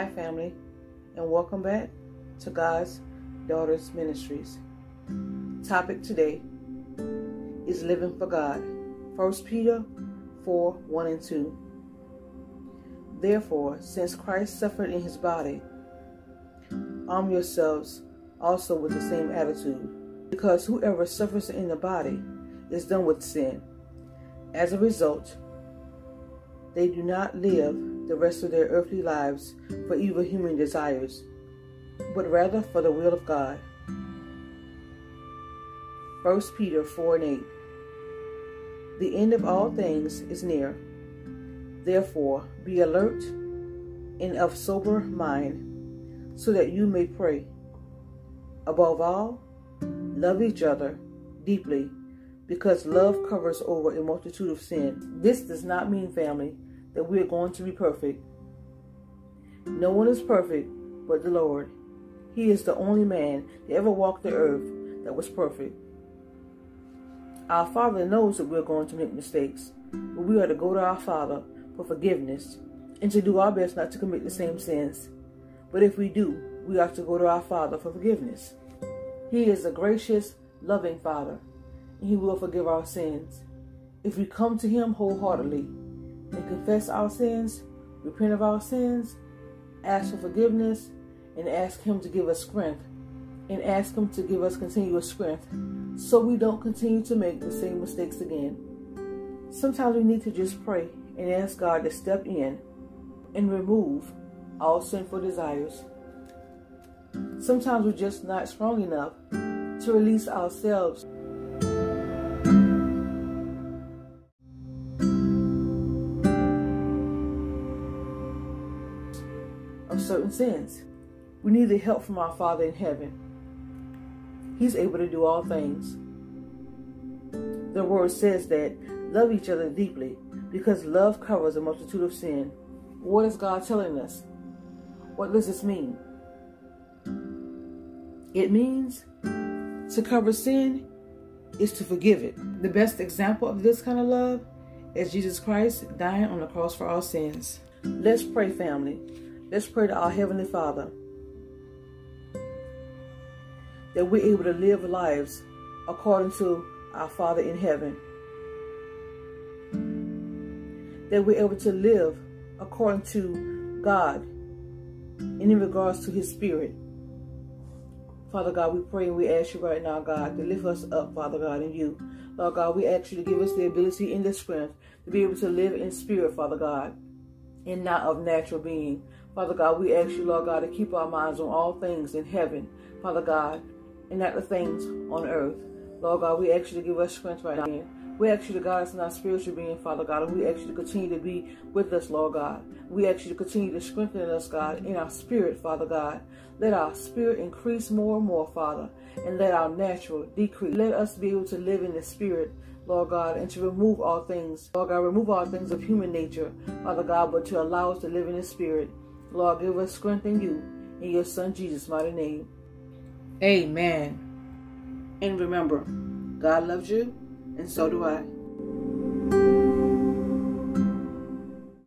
Hi, family, and welcome back to God's Daughters Ministries. Topic today is living for God. 1 Peter 4 1 and 2. Therefore, since Christ suffered in his body, arm yourselves also with the same attitude, because whoever suffers in the body is done with sin. As a result, they do not live the rest of their earthly lives for evil human desires, but rather for the will of God. 1 Peter 4 and 8. The end of all things is near. Therefore, be alert and of sober mind, so that you may pray. Above all, love each other deeply, because love covers over a multitude of sin. This does not mean, family, that we are going to be perfect. No one is perfect but the Lord. He is the only man that ever walked the earth that was perfect. Our Father knows that we're going to make mistakes, but we are to go to our Father for forgiveness and to do our best not to commit the same sins. But if we do, we are to go to our Father for forgiveness. He is a gracious, loving Father, He will forgive our sins. If we come to Him wholeheartedly and confess our sins, repent of our sins, ask for forgiveness, and ask Him to give us strength, and ask Him to give us continuous strength so we don't continue to make the same mistakes again. Sometimes we need to just pray and ask God to step in and remove all sinful desires. Sometimes we're just not strong enough to release ourselves certain sins. We need the help from our Father in heaven. He's able to do all things. The word says that love each other deeply because love covers a multitude of sin. What is God telling us? What does this mean? It means to cover sin is to forgive it. The best example of this kind of love is Jesus Christ dying on the cross for our sins. Let's pray, family. Let's pray to our Heavenly Father that we're able to live lives according to our Father in heaven. That we're able to live according to God and in regards to His Spirit. Father God, we pray and we ask you right now, God, to lift us up, Father God, in you. Lord God, we ask you to give us the ability and the strength to be able to live in spirit, Father God, and not of natural being. Father God, we ask you, Lord God, to keep our minds on all things in heaven, Father God, and not the things on earth. Lord God, we ask you to give us strength right now. We ask you to guide us in our spiritual being, Father God, and we ask you to continue to be with us, Lord God. We ask you to continue to strengthen us, God, in our spirit, Father God. Let our spirit increase more and more, Father, and let our natural decrease. Let us be able to live in the spirit, Lord God, and to remove all things, Lord God, remove all things of human nature, Father God, but to allow us to live in the spirit. Lord, give us strength in you, in your Son Jesus' mighty name. Amen. And remember, God loves you, and so do I.